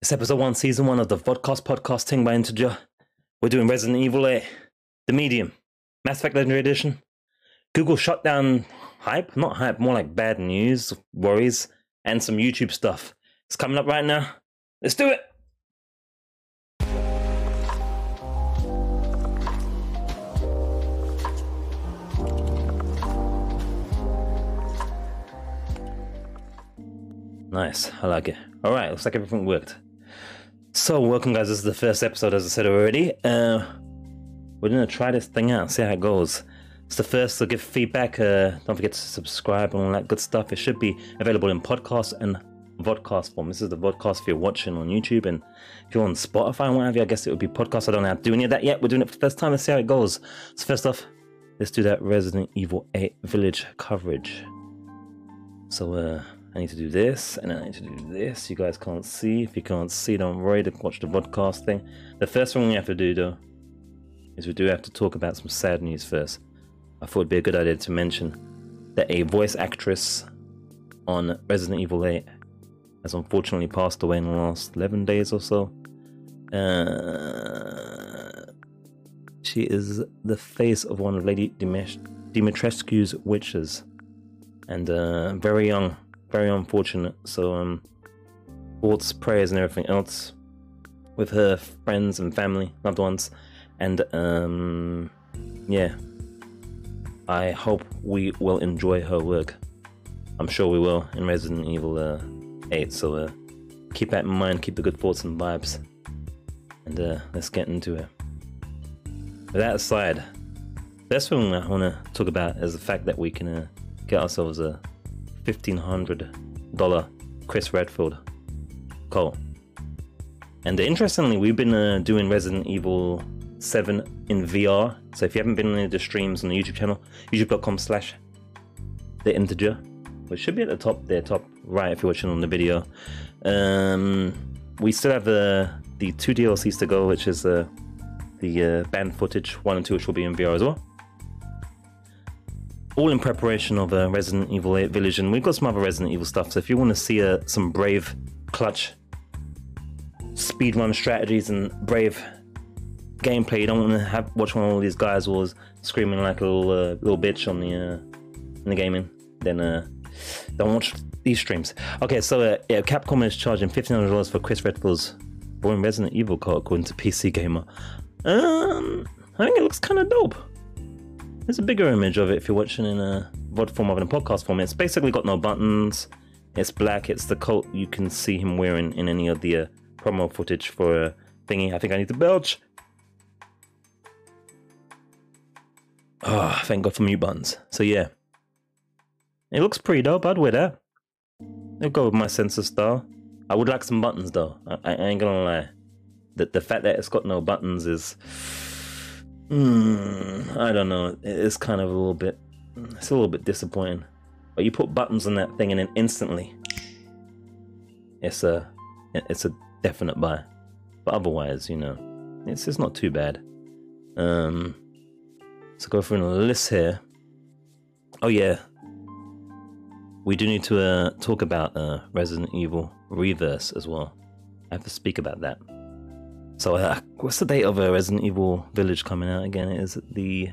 It's episode one, season one of the Vodcast podcast thing by Integer. We're doing Resident Evil 8, The Medium, Mass Effect Legendary Edition, Google shutdown hype, not hype, more like bad news, worries, and some YouTube stuff. It's coming up right now. Let's do it! Nice, I like it. All right, looks like everything worked. So, welcome, guys. This is the first episode, as I said already. Uh, we're gonna try this thing out, see how it goes. It's the first, so give feedback. Uh, don't forget to subscribe and all that good stuff. It should be available in podcast and vodcast form. This is the vodcast if you're watching on YouTube, and if you're on Spotify and what have you, I guess it would be podcast. I don't know how to do any of that yet. We're doing it for the first time. Let's see how it goes. So, first off, let's do that Resident Evil 8 Village coverage. So, uh, I need to do this, and I need to do this. You guys can't see. If you can't see, don't worry. Watch the podcast thing. The first thing we have to do, though, is we do have to talk about some sad news first. I thought it'd be a good idea to mention that a voice actress on Resident Evil 8 has unfortunately passed away in the last 11 days or so. Uh, she is the face of one of Lady Dimitrescu's witches, and uh, very young very unfortunate. So, um, thoughts, prayers, and everything else with her friends and family, loved ones, and um, yeah, I hope we will enjoy her work. I'm sure we will in Resident Evil uh, 8. So uh, keep that in mind, keep the good thoughts and vibes, and uh, let's get into it. With that aside, the best thing I want to talk about is the fact that we can uh, get ourselves a $1,500 Chris Redfield call. And interestingly, we've been uh, doing Resident Evil 7 in VR. So if you haven't been in the streams on the YouTube channel, youtube.com slash the integer, which should be at the top there, top right if you're watching on the video. Um, we still have the the two DLCs to go, which is uh, the uh, Banned Footage one and two, which will be in VR as well all in preparation of a Resident Evil 8 Village, and we've got some other Resident Evil stuff. So if you want to see uh, some brave clutch speedrun strategies and brave gameplay, you don't want to have watch one of all these guys was screaming like a little uh, little bitch on the uh, in the gaming, then uh, don't watch these streams. Okay, so uh, yeah, Capcom is charging fifteen hundred dollars for Chris Redfield's Born Resident Evil card according to PC Gamer. Um, I think it looks kind of dope. There's a bigger image of it if you're watching in a VOD form of in a podcast form. It's basically got no buttons. It's black. It's the coat you can see him wearing in any of the uh, promo footage for thingy. I think I need to belch. Oh, thank God for mute buttons. So yeah, it looks pretty dope. I'd wear that. It'll go with my sensor style. I would like some buttons though. I, I ain't gonna lie. The the fact that it's got no buttons is Mm, I don't know. It's kind of a little bit. It's a little bit disappointing. But you put buttons on that thing, and then instantly, it's a, it's a definite buy. But otherwise, you know, it's it's not too bad. Um, so go through the list here. Oh yeah, we do need to uh, talk about uh, Resident Evil Re:Verse as well. I have to speak about that. So, uh, what's the date of a Resident Evil Village coming out again? Is it the.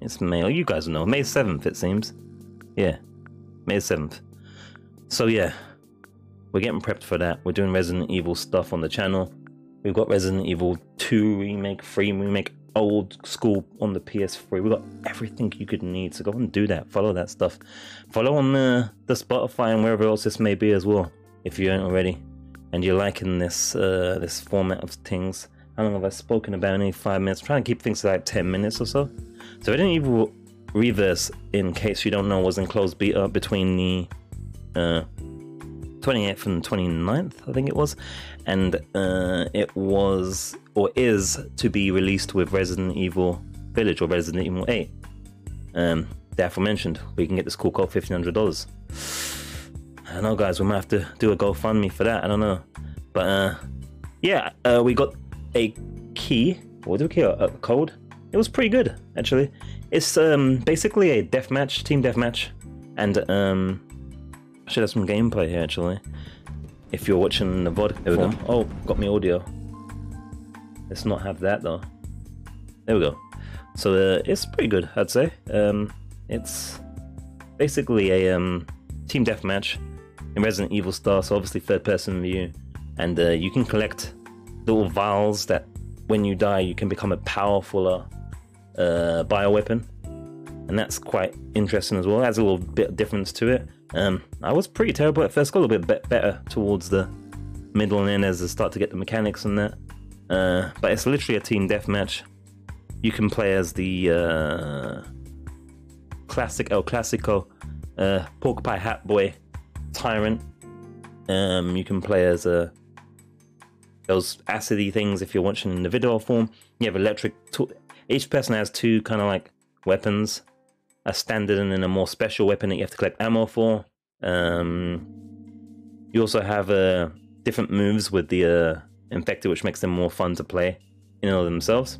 It's May. Oh, you guys know. May 7th, it seems. Yeah. May 7th. So, yeah. We're getting prepped for that. We're doing Resident Evil stuff on the channel. We've got Resident Evil 2 Remake, 3 Remake, old school on the PS3. We've got everything you could need. So, go and do that. Follow that stuff. Follow on the, the Spotify and wherever else this may be as well, if you aren't already and you're liking this uh, this format of things. How long have I spoken about? Only five minutes. Trying to keep things to like ten minutes or so. So I didn't even Re:Verse, in case you don't know, was in beat up between the uh, 28th and 29th, I think it was, and uh, it was or is to be released with Resident Evil Village or Resident Evil 8. Um, the aforementioned, we can get this cool hundred dollars. I know, guys. We might have to do a GoFundMe for that. I don't know, but uh, yeah, uh, we got a key. What do we get? A code. It was pretty good, actually. It's um, basically a deathmatch, team deathmatch, and um, I should have some gameplay here actually. if you're watching the VOD. There we go. Oh, got me audio. Let's not have that though. There we go. So uh, it's pretty good, I'd say. Um, it's basically a um, team deathmatch in Resident Evil style, so obviously third person view, and uh, you can collect little vials that when you die you can become a powerful uh, bioweapon, and that's quite interesting as well. It adds a little bit of difference to it. Um, I was pretty terrible at first, got a little bit be- better towards the middle and end as I start to get the mechanics and that. Uh, but it's literally a team deathmatch. You can play as the uh, classic El Clasico, uh, Pork Pie Hat Boy, Tyrant. Um, you can play as a those acidy things if you're watching the video form. You have electric. Each person has two kind of like weapons, a standard and then a more special weapon that you have to collect ammo for. Um, you also have uh, different moves with the uh, infected, which makes them more fun to play in and of themselves.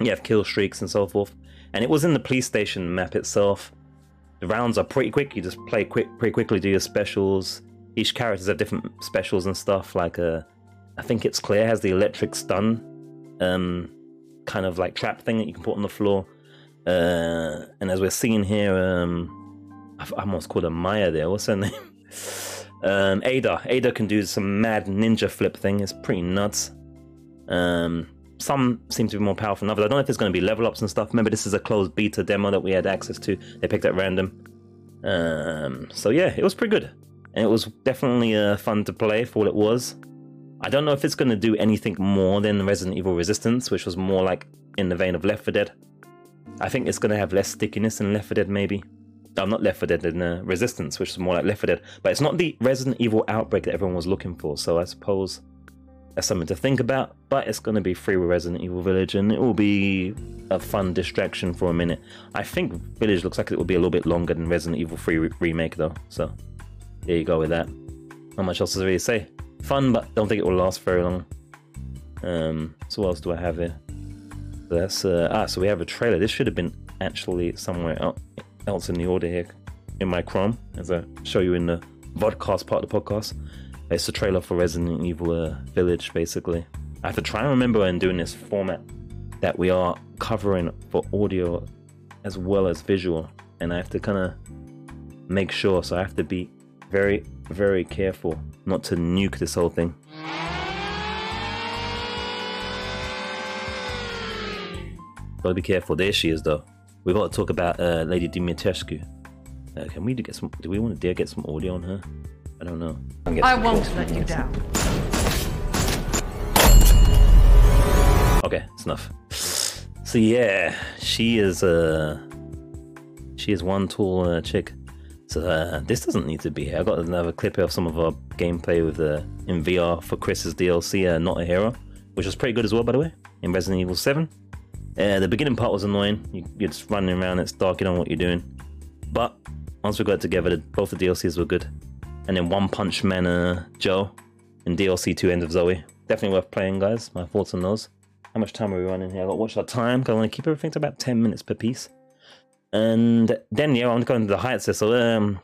You have kill streaks and so forth. And it was in the police station map itself. The rounds are pretty quick. You just play quick, pretty quickly, do your specials. Each characters have different specials and stuff. Like, uh, I think it's Claire has the electric stun, um, kind of like trap thing that you can put on the floor. Uh, and as we're seeing here, um, I've almost called her Maya there. What's her name? Um, Ada. Ada can do some mad ninja flip thing. It's pretty nuts. Um, some seem to be more powerful than others. I don't know if there's going to be level ups and stuff. Remember, this is a closed beta demo that we had access to. They picked at random. Um, so yeah, it was pretty good, and it was definitely uh, fun to play for what it was. I don't know if it's going to do anything more than Resident Evil Resistance, which was more like in the vein of Left 4 Dead. I think it's going to have less stickiness than Left 4 Dead, maybe. I'm not Left 4 Dead than uh, Resistance, which is more like Left 4 Dead. But it's not the Resident Evil outbreak that everyone was looking for. So I suppose that's something to think about. But it's going to be free with Resident Evil Village, and it will be a fun distraction for a minute. I think Village looks like it will be a little bit longer than Resident Evil 3 re- remake, though. So there you go with that. Not much else to really say. Fun, but don't think it will last very long. Um, so what else do I have here? That's uh, ah, so we have a trailer. This should have been actually somewhere else in the order here in my Chrome, as I show you in the vodcast part of the podcast. It's a trailer for Resident Evil uh, Village, basically. I have to try and remember when doing this format that we are covering for audio as well as visual, and I have to kind of make sure. So I have to be very, very careful not to nuke this whole thing. Gotta be careful. There she is, though. We've got to talk about uh, Lady Dimitrescu. Uh, can we get some? Do we want to dare get some audio on her? I don't know. I won't let you down. Okay, it's enough. So yeah, she is uh she is one tall uh, chick. So uh, this doesn't need to be here. I got another clip of some of our gameplay with uh, in VR for Chris's DLC, uh, Not a Hero, which was pretty good as well, by the way, in Resident Evil 7. Uh, the beginning part was annoying. You, are just running around, it's dark, you don't know what you're doing. But once we got together, the, both the DLCs were good. And then One Punch Man uh, Joe and DLC 2 End of Zoe. Definitely worth playing, guys. My thoughts on those. How much time are we running here? I got watch our time because I want to keep everything to about 10 minutes per piece. And then, yeah, I'm going to the heights here. So, um,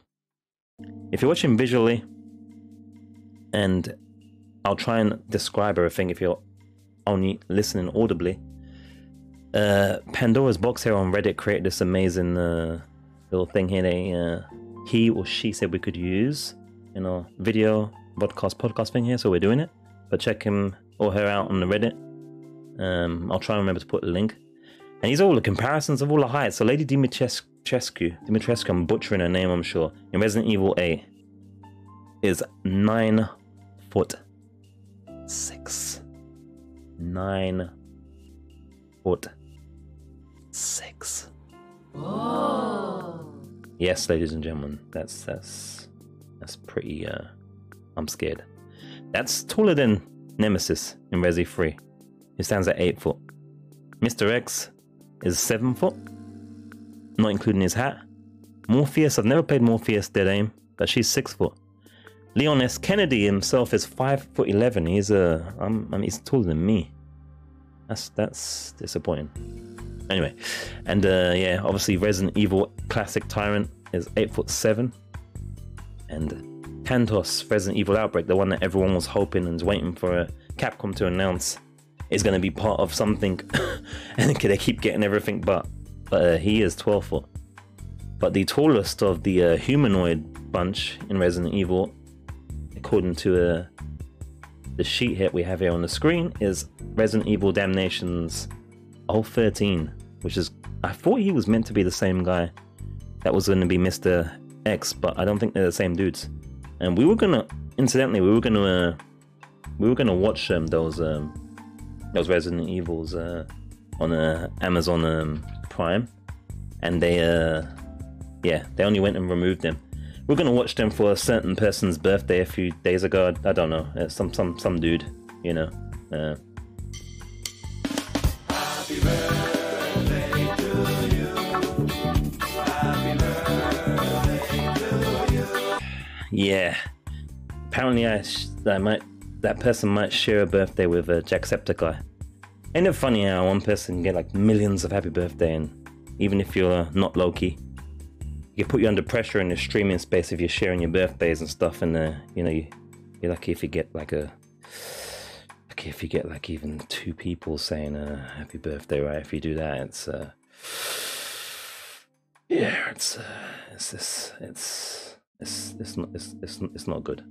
if you're watching visually, and I'll try and describe everything if you're only listening audibly uh, Pandora's Box here on Reddit created this amazing uh, little thing here. They, uh, he or she said we could use in our video podcast podcast thing here, so we're doing it. But check him or her out on the Reddit. Um, I'll try and remember to put the link. And these are all the comparisons of all the heights. So Lady Dimitrescu, Dimitrescu, I'm butchering her name, I'm sure, in Resident Evil 8 is nine foot six. Nine foot six. Oh. Yes, ladies and gentlemen, that's that's that's pretty. Uh, I'm scared. That's taller than Nemesis in Resi 3. He stands at eight foot. Mr. X is seven foot, not including his hat. Morpheus, I've never played Morpheus Dead Aim, but she's six foot. Leon S. Kennedy himself is five foot eleven. He's a, uh, I'm, I he's taller than me. That's that's disappointing. Anyway, and uh, yeah, obviously Resident Evil Classic Tyrant is eight foot seven, and Thanatos Resident Evil Outbreak, the one that everyone was hoping and waiting for Capcom to announce, is going to be part of something, and they keep getting everything but. But uh, he is 12 foot. But the tallest of the uh, humanoid bunch in Resident Evil, according to uh, the sheet here we have here on the screen, is Resident Evil Damnation's 013, which is I thought he was meant to be the same guy that was going to be Mr. X, but I don't think they're the same dudes. And we were gonna, incidentally, we were gonna, uh, we were gonna watch um, those um, those Resident Evils uh, on uh, Amazon um, Prime, and they, uh, yeah, they only went and removed them. We are gonna watch them for a certain person's birthday a few days ago. I, I don't know, uh, some some some dude, you know. Uh, Yeah. Apparently, I, I might that person might share a birthday with a Jacksepticeye. Ain't it funny how one person can get like millions of happy birthday, and even if you're not Loki, you put you under pressure in the streaming space if you're sharing your birthdays and stuff, and uh, you know you, you're lucky if you get like a lucky if you get like even two people saying uh, happy birthday, right? If you do that, it's uh, yeah, it's uh, it's it's it's it's it's not it's it's, it's not good.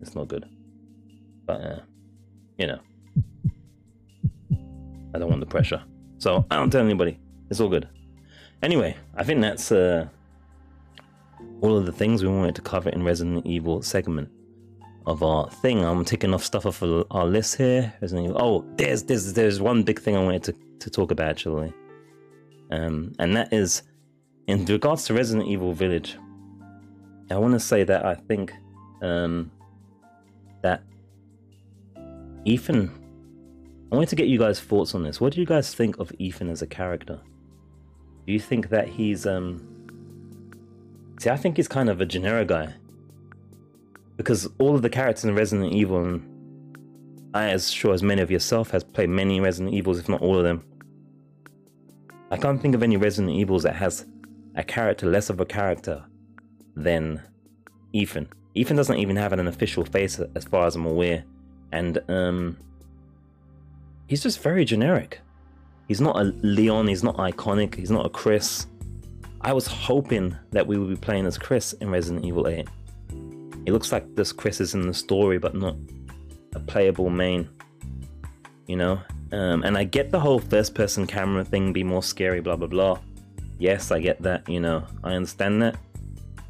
It's not good. But uh, you know, I don't want the pressure, so I don't tell anybody. It's all good. Anyway, I think that's uh, all of the things we wanted to cover in Resident Evil segment of our thing. I'm taking off stuff off our list here. Oh, there's there's there's one big thing I wanted to, to talk about actually, um, and that is in regards to Resident Evil Village. I want to say that I think um, that Ethan. I wanted to get you guys' thoughts on this. What do you guys think of Ethan as a character? Do you think that he's um? See, I think he's kind of a generic guy. Because all of the characters in Resident Evil, and I, as sure as many of yourself, has played many Resident Evils, if not all of them. I can't think of any Resident Evils that has a character less of a character than Ethan. Ethan doesn't even have an official face as far as I'm aware. And um he's just very generic. He's not a Leon, he's not iconic, he's not a Chris. I was hoping that we would be playing as Chris in Resident Evil 8. It looks like this Chris is in the story, but not a playable main. You know? Um, and I get the whole first person camera thing be more scary, blah blah blah. Yes, I get that, you know, I understand that.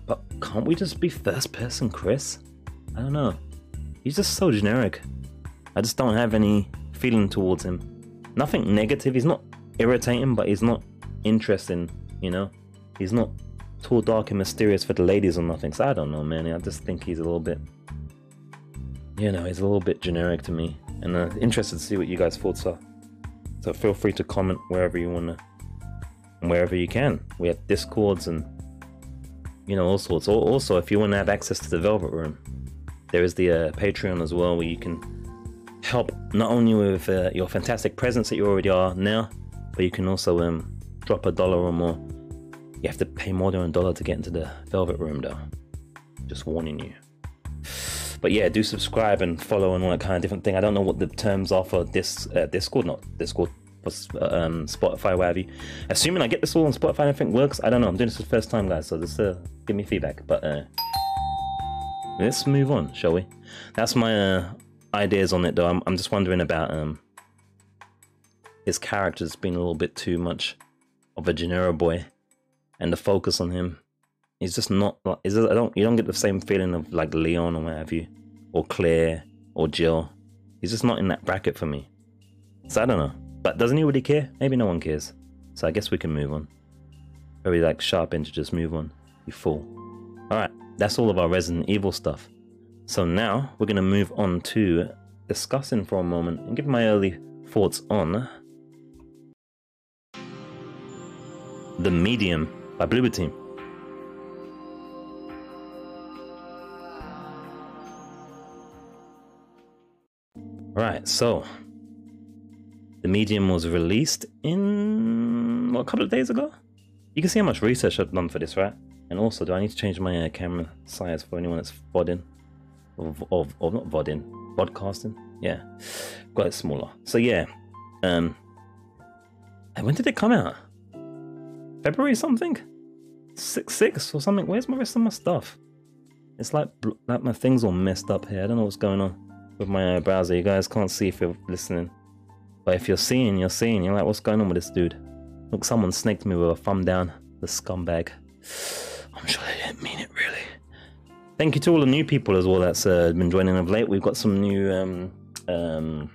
But can't we just be first person Chris? I don't know. He's just so generic. I just don't have any feeling towards him. Nothing negative. He's not irritating, but he's not interesting, you know? He's not tall, dark, and mysterious for the ladies or nothing. So I don't know, man. I just think he's a little bit, you know, he's a little bit generic to me. And uh, interested to see what you guys' thoughts are. So feel free to comment wherever you want to, and wherever you can. We have discords and you know, all sorts. Also, if you want to have access to the Velvet Room, there is the uh, Patreon as well, where you can help not only with uh, your fantastic presence that you already are now, but you can also um, drop a dollar or more. You have to pay more than a dollar to get into the Velvet Room, though. Just warning you. But yeah, do subscribe and follow and all that kind of different thing. I don't know what the terms are for this uh, Discord, not Discord, um, Spotify, what have you. Assuming I get this all on Spotify and everything works, I don't know. I'm doing this for the first time, guys, so just uh, give me feedback. But uh, let's move on, shall we? That's my uh, ideas on it, though. I'm, I'm just wondering about um, his character's been a little bit too much of a Gennaro boy, and the focus on him. He's just not. Is I don't. You don't get the same feeling of like Leon or what have you, or Claire or Jill. He's just not in that bracket for me. So I don't know. But does anybody care? Maybe no one cares. So I guess we can move on. Very like sharp to just move on. You fool. Alright, that's all of our Resident Evil stuff. So now we're going to move on to discussing for a moment and give my early thoughts on The Medium by Bloober Team. Right, so the medium was released in what, a couple of days ago. You can see how much research I've done for this, right? And also, do I need to change my uh, camera size for anyone that's vodding? of of, of not vodding, podcasting. Yeah, got it smaller. So yeah, um, when did it come out? February something, six six or something. Where's my rest of my stuff? It's like like my things all messed up here. I don't know what's going on with my browser. You guys can't see if you're listening, but if you're seeing, you're seeing. You're like, what's going on with this dude? Look, someone snaked me with a thumb down. The scumbag. I'm sure they didn't mean it really. Thank you to all the new people as well that's uh, been joining of late. We've got some new um, um,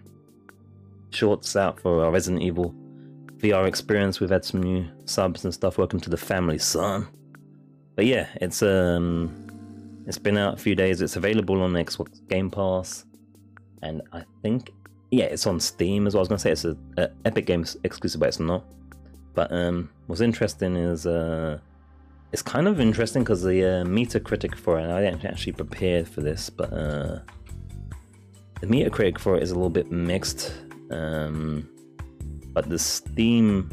shorts out for our Resident Evil VR experience. We've had some new subs and stuff. Welcome to the family, son. But yeah, it's um, it's been out a few days. It's available on Xbox Game Pass, and I think yeah, it's on Steam as well. I was gonna say it's a, a Epic Games exclusive, but it's not. But um, what's interesting is uh, it's kind of interesting because the uh, Metacritic for it. I didn't actually prepare for this, but uh, the Metacritic for it is a little bit mixed. Um, but the Steam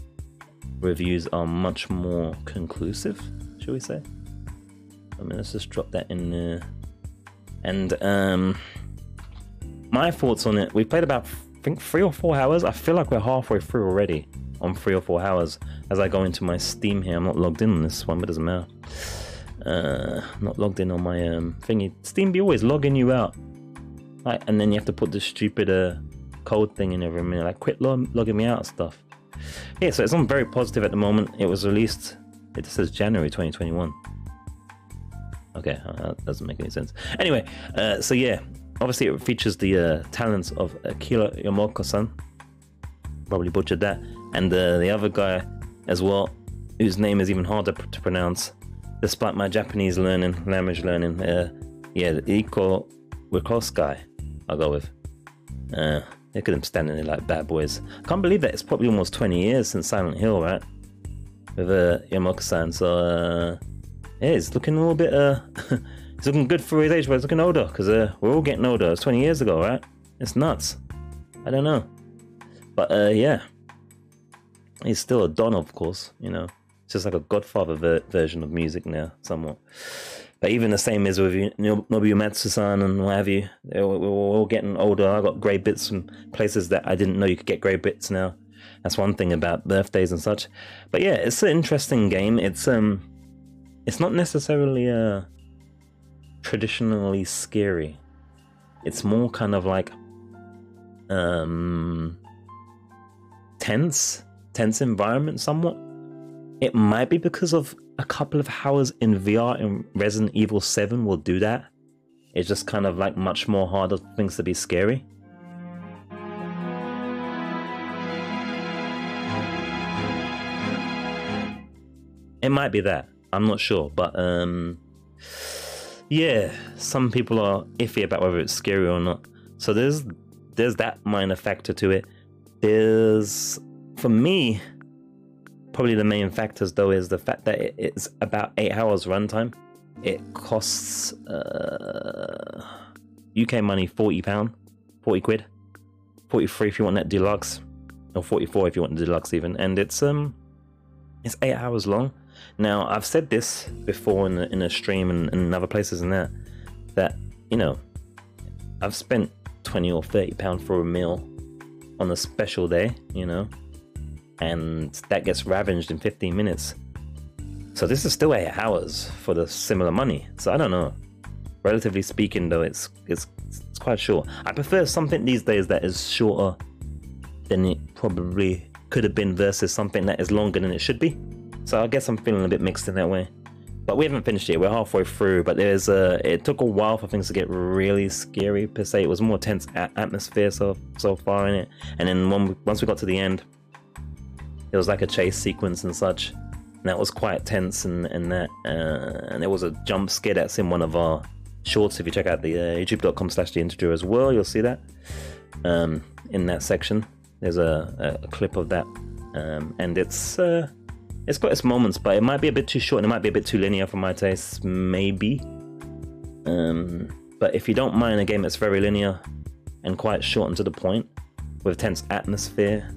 reviews are much more conclusive, shall we say? I mean, let's just drop that in there. And um, my thoughts on it: we played about I think three or four hours. I feel like we're halfway through already on three or four hours as I go into my Steam here. I'm not logged in on this one, but it doesn't matter. Uh, not logged in on my um, thingy. Steam be always logging you out, like, and then you have to put the stupid uh, code thing in every minute. Like, quit log- logging me out stuff. Yeah, so it's on very positive at the moment. It was released. It says January 2021. Okay, uh, that doesn't make any sense. Anyway, uh, so yeah, obviously it features the uh, talents of Akira Yamaoka-san. Probably butchered that and uh, the other guy as well, whose name is even harder to pronounce, despite my Japanese learning, language learning. Uh, yeah, the Iko Wikoskai, I'll go with. Uh, look at them standing there like bad boys. Can't believe that it's probably almost 20 years since Silent Hill, right? With uh, Yamaoka-san, so uh, yeah, it's looking a little bit. Uh, it's looking good for his age, but it's looking older because uh, we're all getting older. It's 20 years ago, right? It's nuts. I don't know, but uh, yeah he's still a don, of course. You know, it's just like a Godfather ver- version of music now, somewhat. But even the same is with Nobuo Uematsu-san and what have you. We're all getting older. I got grey bits from places that I didn't know you could get grey bits now. That's one thing about birthdays and such. But yeah, it's an interesting game. It's um, it's not necessarily uh, traditionally scary. It's more kind of like um, tense tense environment somewhat. It might be because of a couple of hours in VR in Resident Evil 7 will do that. It's just kind of like much more harder things to be scary. It might be that. I'm not sure, but um yeah, some people are iffy about whether it's scary or not. So there's there's that minor factor to it. There's for me, probably the main factors though is the fact that it's about eight hours runtime. It costs uh, UK money forty pound, forty quid, forty three if you want that deluxe, or forty four if you want the deluxe even, and it's um, it's eight hours long. Now I've said this before in a, in a stream and, and other places and that that you know I've spent twenty or thirty pound for a meal on a special day, you know, and that gets ravaged in 15 minutes. So this is still eight hours for the similar money. So I don't know. Relatively speaking, though, it's it's it's quite short. I prefer something these days that is shorter than it probably could have been versus something that is longer than it should be. So I guess I'm feeling a bit mixed in that way. But we haven't finished yet. We're halfway through. But there's a. It took a while for things to get really scary per se. It was more tense atmosphere so so far in it. And then when once we got to the end, it was like a chase sequence and such. And that was quite tense and, and that. Uh, and there was a jump scare that's in one of our shorts. If you check out the uh, youtube.com slash the integer as well, you'll see that um, in that section. There's a, a, clip of that. Um, and it's uh, it's got its moments, but it might be a bit too short and it might be a bit too linear for my taste, maybe. Um, but if you don't mind a game that's very linear and quite short and to the point, with a tense atmosphere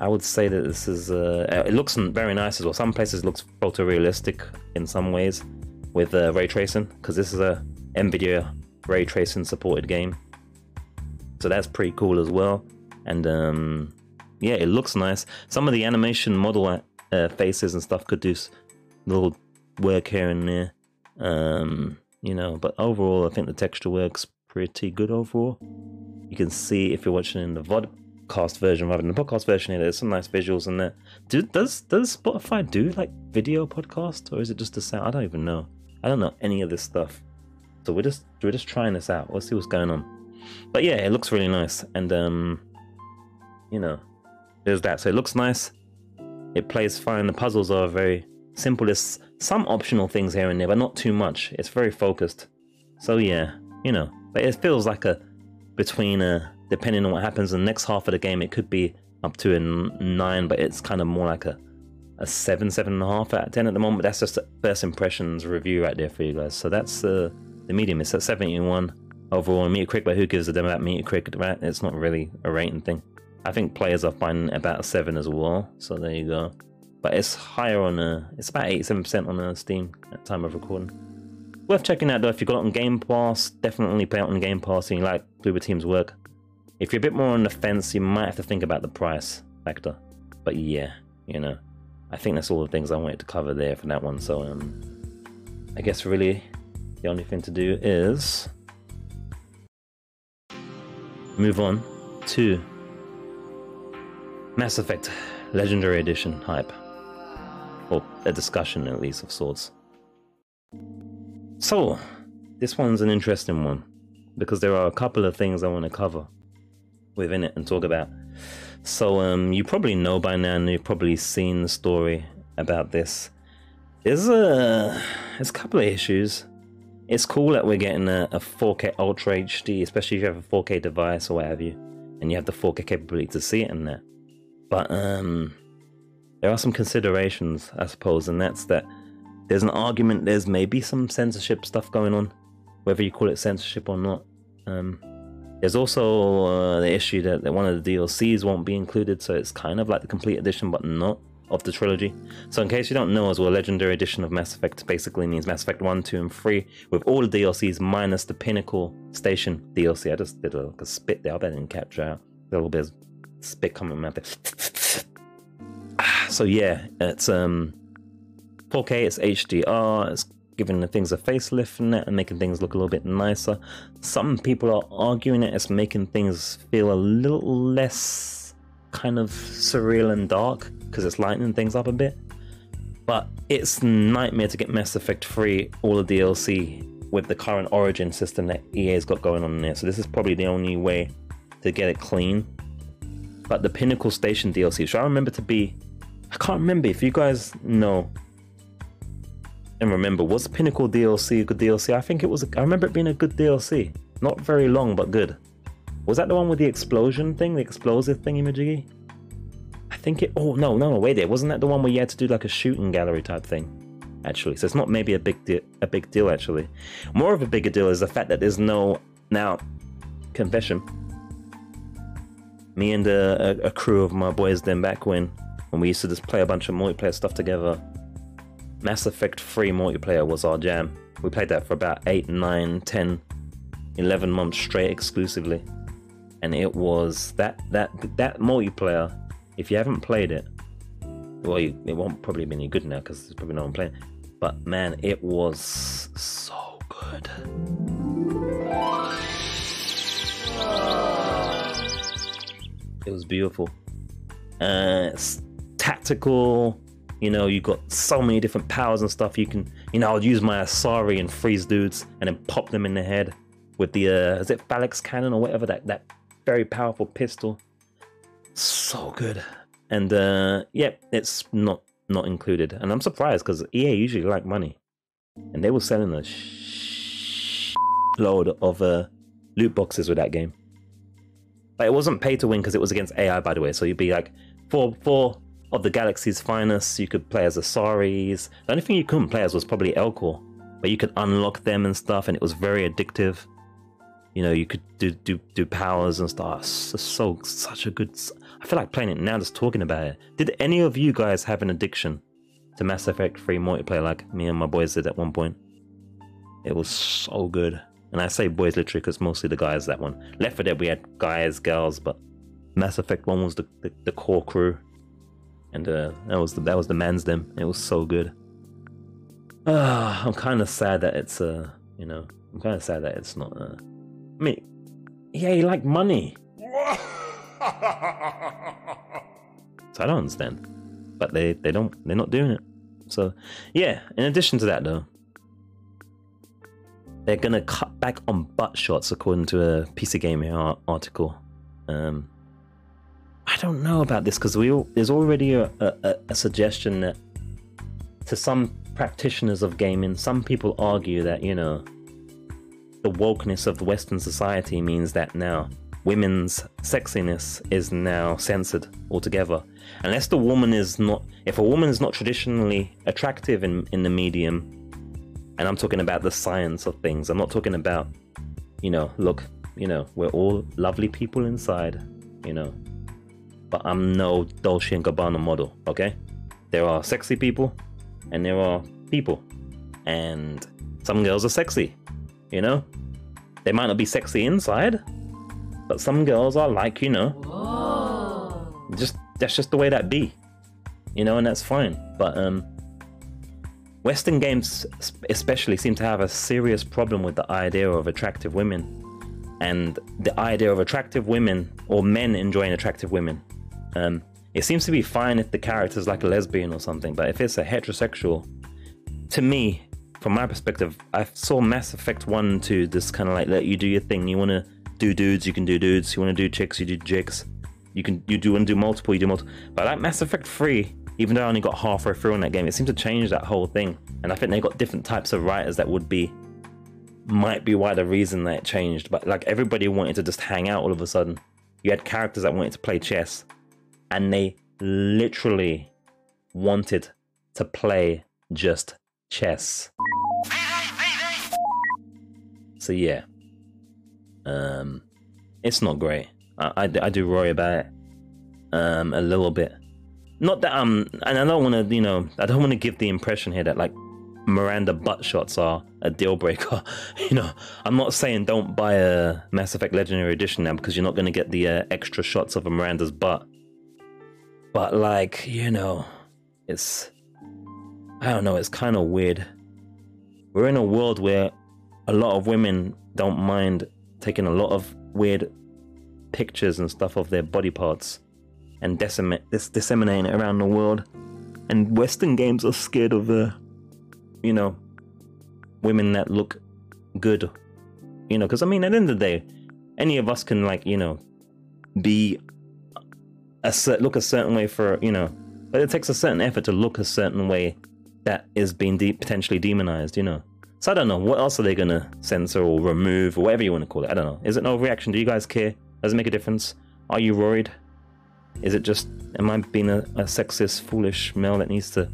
I would say that this is uh, it looks very nice as well. Some places looks photorealistic in some ways with uh, ray tracing because this is a Nvidia ray tracing supported game. So that's pretty cool as well. And um, yeah, it looks nice. Some of the animation model uh, faces and stuff could do little work here and there. Um, you know, but overall, I think the texture works pretty good overall. You can see if you're watching in the vodcast version rather than the podcast version here, there's some nice visuals in there. Do, does does Spotify do like video podcast or is it just the sound? I don't even know. I don't know any of this stuff. So we're just we're just trying this out. Let's see what's going on. But yeah, it looks really nice, and um, you know, there's that. So it looks nice. It plays fine. The puzzles are very simple. There's some optional things here and there, but not too much. It's very focused. So yeah, you know, but it feels like a between a depending on what happens in the next half of the game, it could be up to a nine, but it's kind of more like a a seven, seven and a half out of ten at the moment. That's just a first impressions review right there for you guys. So that's uh, the medium. It's at 71 overall. Metacritic, but who gives a damn about Metacritic, right? It's not really a rating thing. I think players are finding about a seven as well. So there you go. But it's higher on a, it's about 87% on a Steam at time of recording. Worth checking out though if you've got it on Game Pass. Definitely play it on Game Pass and you like Bloober Team's work. If you're a bit more on the fence, you might have to think about the price factor. But yeah, you know, I think that's all the things I wanted to cover there for that one. So um, I guess really the only thing to do is move on to Mass Effect Legendary Edition hype. Or a discussion, at least, of sorts. So, this one's an interesting one because there are a couple of things I want to cover within it and talk about. So, um, you probably know by now, and you've probably seen the story about this. There's a there's a couple of issues it's cool that we're getting a, a 4K Ultra HD, especially if you have a 4K device or what have you, and you have the 4K capability to see it in there. But um, there are some considerations, I suppose, and that's that there's an argument there's maybe some censorship stuff going on, whether you call it censorship or not. Um, there's also uh, the issue that, that one of the DLCs won't be included, so it's kind of like the complete edition, but not of the trilogy. So in case you don't know as well, Legendary Edition of Mass Effect basically means Mass Effect 1, 2, and 3 with all the DLCs minus the Pinnacle Station DLC. I just did a, like a spit there, I bet I didn't capture out. A little bit spit coming out there. so yeah, it's um 4K, it's HDR, it's giving the things a facelift and that and making things look a little bit nicer. Some people are arguing it as making things feel a little less kind of surreal and dark because it's lightening things up a bit. But it's nightmare to get Mass Effect 3 all the DLC with the current origin system that EA's got going on there. So this is probably the only way to get it clean. But the Pinnacle Station DLC, which I remember to be I can't remember if you guys know and remember, was Pinnacle DLC a good DLC? I think it was. I remember it being a good DLC. Not very long, but good. Was that the one with the explosion thing, the explosive thingy majiggy? I think it. Oh no, no, wait there. Wasn't that the one where you had to do like a shooting gallery type thing? Actually, so it's not maybe a big deal. A big deal actually. More of a bigger deal is the fact that there's no now. Confession. Me and a, a, crew of my boys then back when when we used to just play a bunch of multiplayer stuff together. Mass Effect 3 multiplayer was our jam. We played that for about 8, 9, 10, 11 months straight exclusively. And it was that that that multiplayer if you haven't played it, well, you, it won't probably be any good now because there's probably no one playing. But man, it was so good. Oh. It was beautiful. Uh, it's tactical. You know, you got so many different powers and stuff. You can, you know, I'll use my Asari and freeze dudes and then pop them in the head with the, uh, is it Phalanx cannon or whatever that that very powerful pistol so good. And uh, yeah, it's not not included, and I'm surprised because EA usually like money, and they were selling a sh- load of uh, loot boxes with that game. But it wasn't pay to win because it was against AI, by the way. So you'd be like four four of the galaxy's finest. You could play as Asaris. The only thing you couldn't play as was probably Elcor, but you could unlock them and stuff, and it was very addictive. You know, you could do do do powers and stuff. Ah, it's so such a good. I feel like playing it now, just talking about it. Did any of you guys have an addiction to Mass Effect 3 multiplayer like me and my boys did at one point? It was so good. And I say boys literally because mostly the guys that one. Left 4 Dead we had guys, girls, but Mass Effect one was the the, the core crew, and uh, that was the that was the man's them. It was so good. Uh, I'm kind of sad that it's uh you know I'm kind of sad that it's not uh. I mean, yeah, you like money, so I don't understand. But they they don't they're not doing it. So yeah. In addition to that though, they're gonna cut back on butt shots according to a PC Gamer ar- article. Um, I don't know about this because we all, there's already a, a, a suggestion that to some practitioners of gaming, some people argue that you know the wokeness of the Western society means that now women's sexiness is now censored altogether. Unless the woman is not, if a woman is not traditionally attractive in, in the medium, and I'm talking about the science of things, I'm not talking about, you know, look, you know, we're all lovely people inside, you know, but I'm no Dolce and Gabbana model, okay? There are sexy people, and there are people, and some girls are sexy, you know? They might not be sexy inside, but some girls are like, you know, just that's just the way that be, you know, and that's fine. But um, Western games, especially, seem to have a serious problem with the idea of attractive women, and the idea of attractive women or men enjoying attractive women. Um, it seems to be fine if the character's like a lesbian or something, but if it's a heterosexual, to me, from my perspective, I saw Mass Effect 1 and 2 just kind of like let you do your thing. You want to do dudes, you can do dudes. You want to do chicks, you do chicks. You can you do to do multiple, you do multiple. But I like Mass Effect 3, even though I only got halfway through in that game, it seemed to change that whole thing. And I think they got different types of writers that would be might be why the reason that it changed. But like everybody wanted to just hang out all of a sudden. You had characters that wanted to play chess, and they literally wanted to play just chess. So yeah, um, it's not great. I, I, I do worry about it um, a little bit. Not that I'm, and I don't want to, you know, I don't want to give the impression here that like Miranda butt shots are a deal breaker. you know, I'm not saying don't buy a Mass Effect Legendary Edition now because you're not going to get the uh, extra shots of a Miranda's butt. But like, you know, it's I don't know, it's kind of weird. We're in a world where a lot of women don't mind taking a lot of weird pictures and stuff of their body parts and decimate this disseminating it around the world. And Western games are scared of the, you know, women that look good. You know, because I mean, at the end of the day, any of us can like, you know, be a look a certain way for you know, but it takes a certain effort to look a certain way that is being de- potentially demonized. You know. So I don't know what else are they gonna censor or remove or whatever you want to call it. I don't know. Is it no reaction? Do you guys care? Does it make a difference? Are you worried? Is it just am I being a, a sexist, foolish male that needs to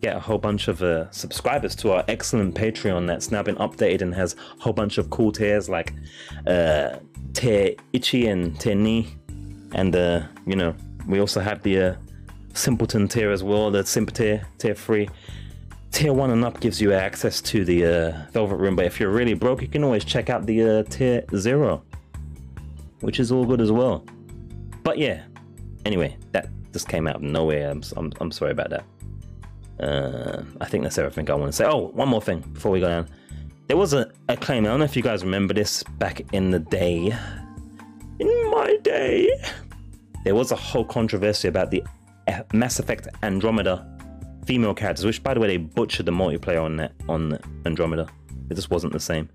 get a whole bunch of uh, subscribers to our excellent Patreon that's now been updated and has a whole bunch of cool tiers like uh, tier Ichi and tier Ni, and uh, you know we also have the uh, Simpleton tier as well, the Simp tier, tier three. Tier 1 and up gives you access to the uh, Velvet Room, but if you're really broke, you can always check out the uh, Tier 0, which is all good as well. But yeah, anyway, that just came out of nowhere. I'm, I'm, I'm sorry about that. Uh, I think that's everything I want to say. Oh, one more thing before we go down. There was a, a claim, I don't know if you guys remember this back in the day. In my day, there was a whole controversy about the uh, Mass Effect Andromeda female characters, which by the way they butchered the multiplayer on that on Andromeda. It just wasn't the same.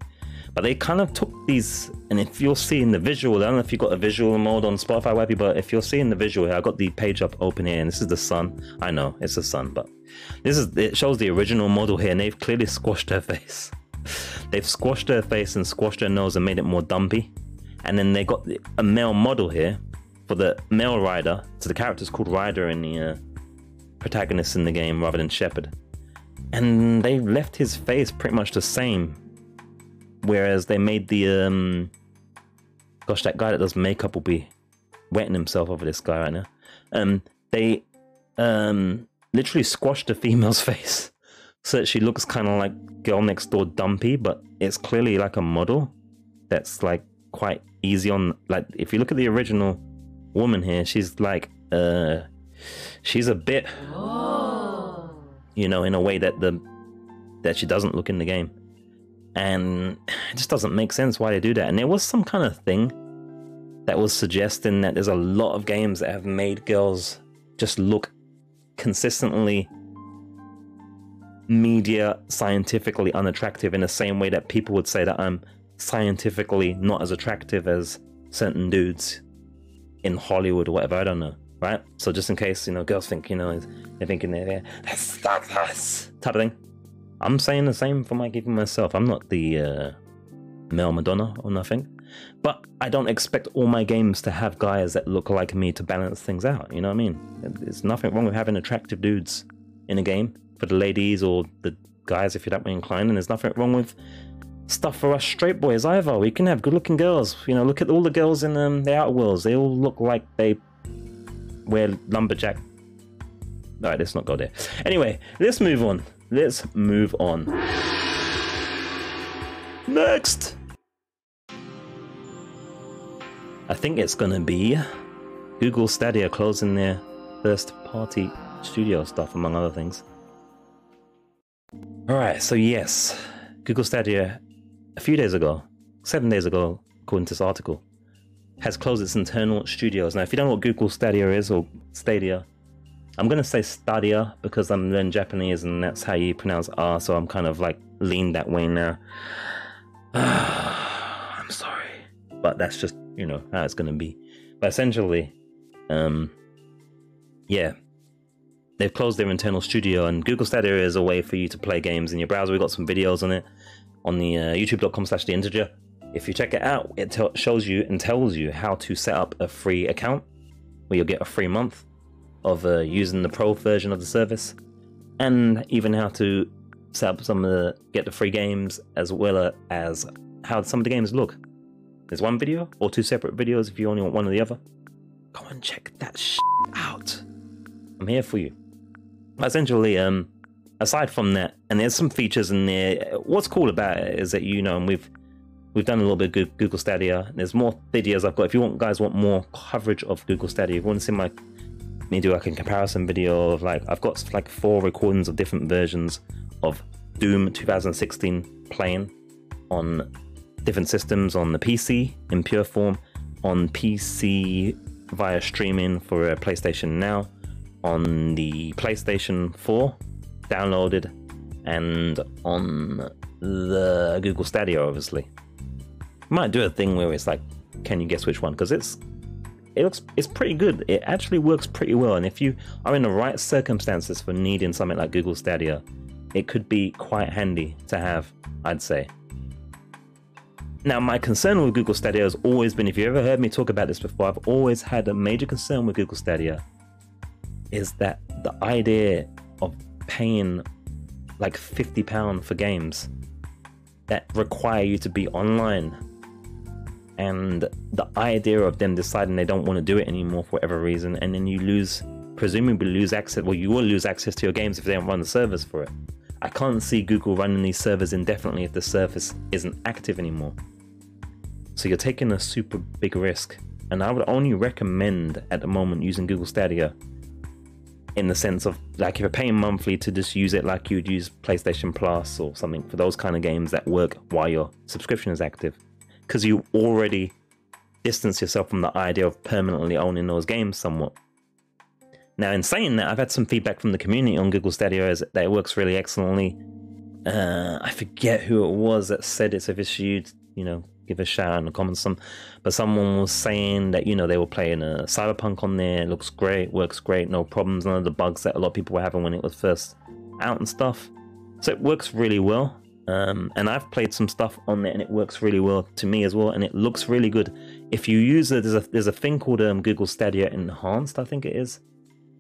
But they kind of took these, and if you're seeing the visual, I don't know if you've got a visual mode on Spotify Webby, but if you're seeing the visual here, I got the page up open here, and this is the sun. I know it's the sun, but this is it shows the original model here, and they've clearly squashed her face. they've squashed her face and squashed her nose and made it more dumpy. And then they got a male model here for the male Ryder. So the character's called Ryder in the uh, protagonist in the game rather than Shepard. And they left his face pretty much the same. Whereas they made the um gosh, that guy that does makeup will be wetting himself over this guy right now. Um they um literally squashed the female's face. So that she looks kind of like girl next door dumpy, but it's clearly like a model that's like quite easy on. Like if you look at the original woman here, she's like uh, she's a bit, you know, in a way that the that she doesn't look in the game, and it just doesn't make sense why they do that. And there was some kind of thing that was suggesting that there's a lot of games that have made girls just look consistently media scientifically unattractive in the same way that people would say that I'm scientifically not as attractive as certain dudes in Hollywood or whatever. I don't know, right? So just in case you know girls think you know they're thinking they're that's us type of thing. I'm saying the same for my even myself. I'm not the uh, male Madonna or nothing, but I don't expect all my games to have guys that look like me to balance things out. You know what I mean? There's nothing wrong with having attractive dudes in a game for the ladies or the guys if you're that way inclined, and there's nothing wrong with stuff for us straight boys either. We can have good looking girls. You know, look at all the girls in um, the Outer Worlds. They all look like they wear lumberjack. Alright, let's not go there. Anyway, let's move on. Let's move on. Next! I think it's gonna be Google Stadia closing their first party studio stuff, among other things. Alright, so yes, Google Stadia a few days ago, seven days ago, according to this article, has closed its internal studios. Now, if you don't know what Google Stadia is or Stadia, I'm gonna say Stadia because I'm learning Japanese and that's how you pronounce R, so I'm kind of like leaned that way now. I'm sorry, but that's just you know how it's gonna be. But essentially, um, yeah, they've closed their internal studio, and Google Stadia is a way for you to play games in your browser. We've got some videos on it on the uh, youtube.com slash the integer. If you check it out, it t- shows you and tells you how to set up a free account where you'll get a free month of uh, using the pro version of the service, and even how to set up some of the get the free games as well as how some of the games look. There's one video or two separate videos if you only want one or the other. Go and check that out. I'm here for you. Essentially, um, aside from that, and there's some features in there. What's cool about it is that you know, and we've we've done a little bit of Google Stadia. There's more videos I've got. If you want guys want more coverage of Google Stadia, if you want to see my me do like a comparison video of like I've got like four recordings of different versions of Doom 2016 playing on different systems on the PC in pure form, on PC via streaming for a PlayStation Now, on the PlayStation 4 downloaded and on the Google Stadia, obviously. Might do a thing where it's like, can you guess which one? Because it's it looks it's pretty good. It actually works pretty well, and if you are in the right circumstances for needing something like Google Stadia, it could be quite handy to have. I'd say. Now, my concern with Google Stadia has always been if you ever heard me talk about this before, I've always had a major concern with Google Stadia is that the idea of paying like £50 for games that require you to be online. And the idea of them deciding they don't want to do it anymore for whatever reason, and then you lose, presumably lose access. Well, you will lose access to your games if they don't run the servers for it. I can't see Google running these servers indefinitely if the service isn't active anymore. So you're taking a super big risk. And I would only recommend at the moment using Google Stadia in the sense of like if you're paying monthly to just use it like you'd use PlayStation Plus or something for those kind of games that work while your subscription is active. Because you already distance yourself from the idea of permanently owning those games somewhat. Now, in saying that, I've had some feedback from the community on Google Stadia as that it works really excellently. Uh, I forget who it was that said it's if issued, you know, give a shout out in the comments. Some, but someone was saying that you know they were playing a Cyberpunk on there. It looks great, works great, no problems, none of the bugs that a lot of people were having when it was first out and stuff. So it works really well. Um, and I've played some stuff on there, and it works really well to me as well, and it looks really good. If you use it, there's a there's a thing called um, Google Stadia Enhanced, I think it is.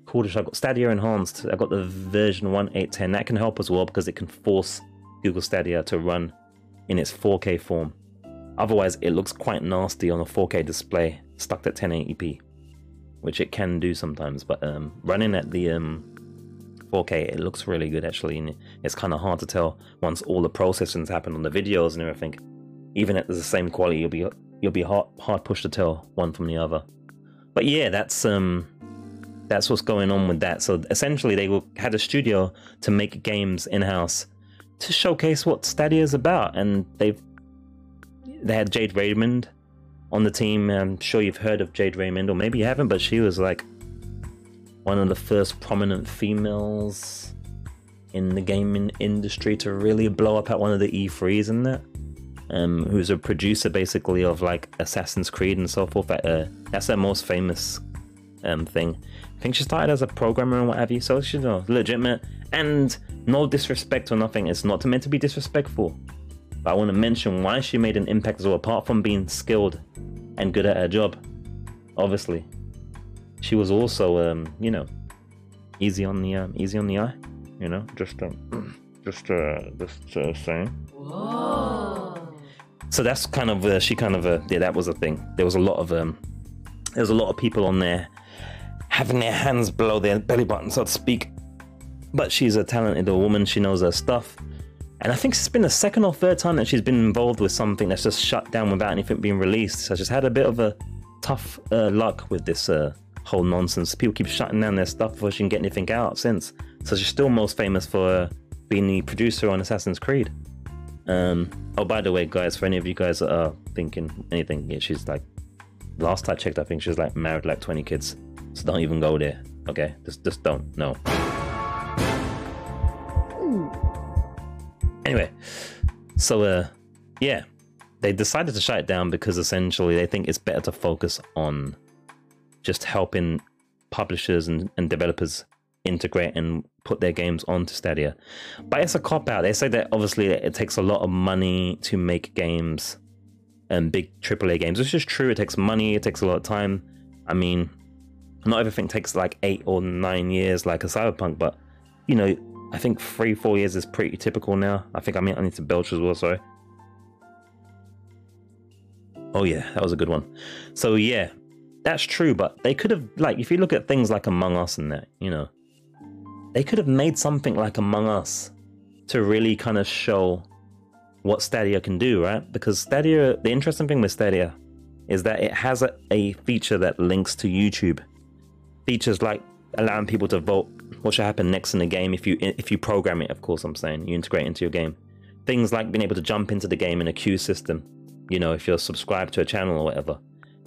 Called I've got Stadia Enhanced. I've got the version one eight ten. That can help as well because it can force Google Stadia to run in its 4K form. Otherwise, it looks quite nasty on a 4K display stuck at 1080p, which it can do sometimes. But um, running at the um, 4K, it looks really good actually, and it's kind of hard to tell once all the processing's happened on the videos and everything. Even at the same quality, you'll be you'll be hard hard pushed to tell one from the other. But yeah, that's um that's what's going on with that. So essentially, they had a studio to make games in house to showcase what Stadia is about, and they've they had Jade Raymond on the team. I'm sure you've heard of Jade Raymond, or maybe you haven't, but she was like one of the first prominent females in the gaming industry to really blow up at one of the E3s and that. Um, who's a producer basically of like Assassin's Creed and so forth. Uh, that's their most famous um, thing. I think she started as a programmer and what have you, so she's know, legitimate. And no disrespect or nothing, it's not meant to be disrespectful. But I want to mention why she made an impact as well, apart from being skilled and good at her job. Obviously, she was also, um, you know, easy on the um, easy on the eye. You know, just um, just uh, just uh, saying. Whoa. So that's kind of uh, she kind of uh, yeah that was a thing. There was a lot of um, there was a lot of people on there having their hands below their belly button, so to speak. But she's a talented woman. She knows her stuff. And I think it's been the second or third time that she's been involved with something that's just shut down without anything being released. So she's had a bit of a tough uh, luck with this uh, whole nonsense. People keep shutting down their stuff before she can get anything out since. So she's still most famous for being the producer on Assassin's Creed. Um, oh, by the way, guys, for any of you guys that are thinking anything, yeah, she's like, last I checked, I think she's like married like 20 kids. So don't even go there. Okay, just just don't. No. Anyway, so uh, yeah, they decided to shut it down because essentially they think it's better to focus on just helping publishers and, and developers integrate and put their games onto Stadia. But it's a cop out. They say that obviously it takes a lot of money to make games and big AAA games, which is true. It takes money, it takes a lot of time. I mean, not everything takes like eight or nine years like a Cyberpunk, but you know, I think three, four years is pretty typical now. I think I mean I need to belch as well, sorry. Oh yeah, that was a good one. So yeah, that's true, but they could have like if you look at things like Among Us and that, you know, they could have made something like Among Us to really kind of show what Stadia can do, right? Because Stadia, the interesting thing with Stadia is that it has a, a feature that links to YouTube. Features like allowing people to vote what should happen next in the game if you if you program it of course i'm saying you integrate into your game. Things like being able to jump into the game in a queue system you know if you're subscribed to a channel or whatever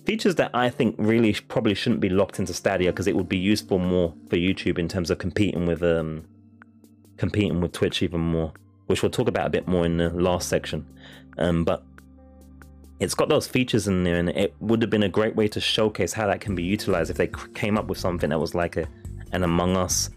features that i think really probably shouldn't be locked into stadia because it would be useful more for youtube in terms of competing with um competing with twitch even more which we'll talk about a bit more in the last section um but it's got those features in there and it would have been a great way to showcase how that can be utilized if they came up with something that was like a an among us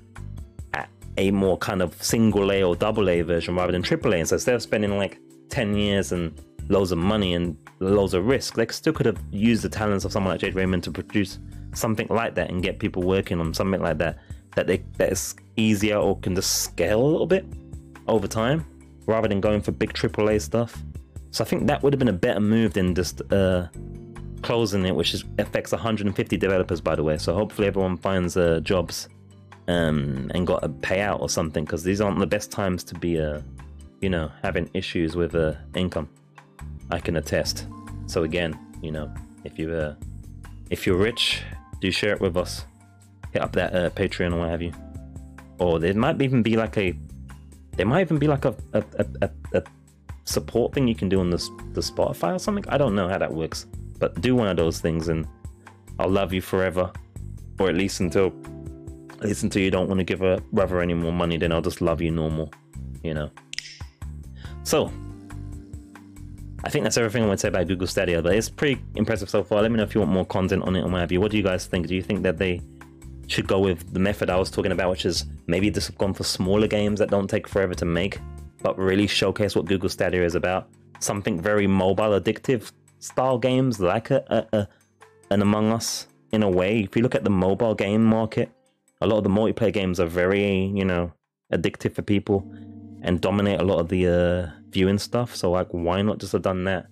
at a more kind of single A or double A version rather than triple A. And so instead of spending like 10 years and loads of money and loads of risk, they still could have used the talents of someone like Jade Raymond to produce something like that and get people working on something like that that they that is easier or can just scale a little bit over time rather than going for big AAA stuff. So I think that would have been a better move than just uh, closing it, which is, affects 150 developers, by the way. So hopefully everyone finds uh, jobs um, and got a payout or something, because these aren't the best times to be, uh, you know, having issues with uh, income. I can attest. So again, you know, if you uh, if you're rich, do share it with us. Hit up that uh, Patreon or what have you. Or there might even be like a, there might even be like a a, a, a support thing you can do on the, the Spotify or something. I don't know how that works, but do one of those things and I'll love you forever, or at least until at least until you don't want to give a brother any more money. Then I'll just love you normal, you know. So I think that's everything I want to say about Google Stadia, but it's pretty impressive so far. Let me know if you want more content on it and what have you. What do you guys think? Do you think that they should go with the method I was talking about, which is maybe just gone for smaller games that don't take forever to make? but really showcase what Google Stadia is about. Something very mobile, addictive style games like a, a, a, an Among Us in a way. If you look at the mobile game market, a lot of the multiplayer games are very, you know, addictive for people and dominate a lot of the uh, viewing stuff. So, like, why not just have done that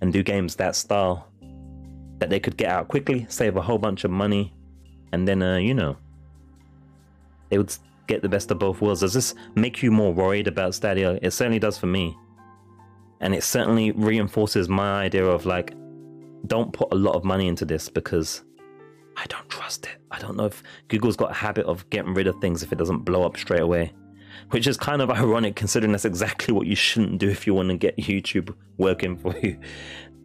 and do games that style that they could get out quickly, save a whole bunch of money, and then, uh, you know, they would get the best of both worlds? Does this make you more worried about Stadia? It certainly does for me. And it certainly reinforces my idea of like, don't put a lot of money into this because I don't trust it. I don't know if Google's got a habit of getting rid of things if it doesn't blow up straight away. Which is kind of ironic considering that's exactly what you shouldn't do if you want to get YouTube working for you.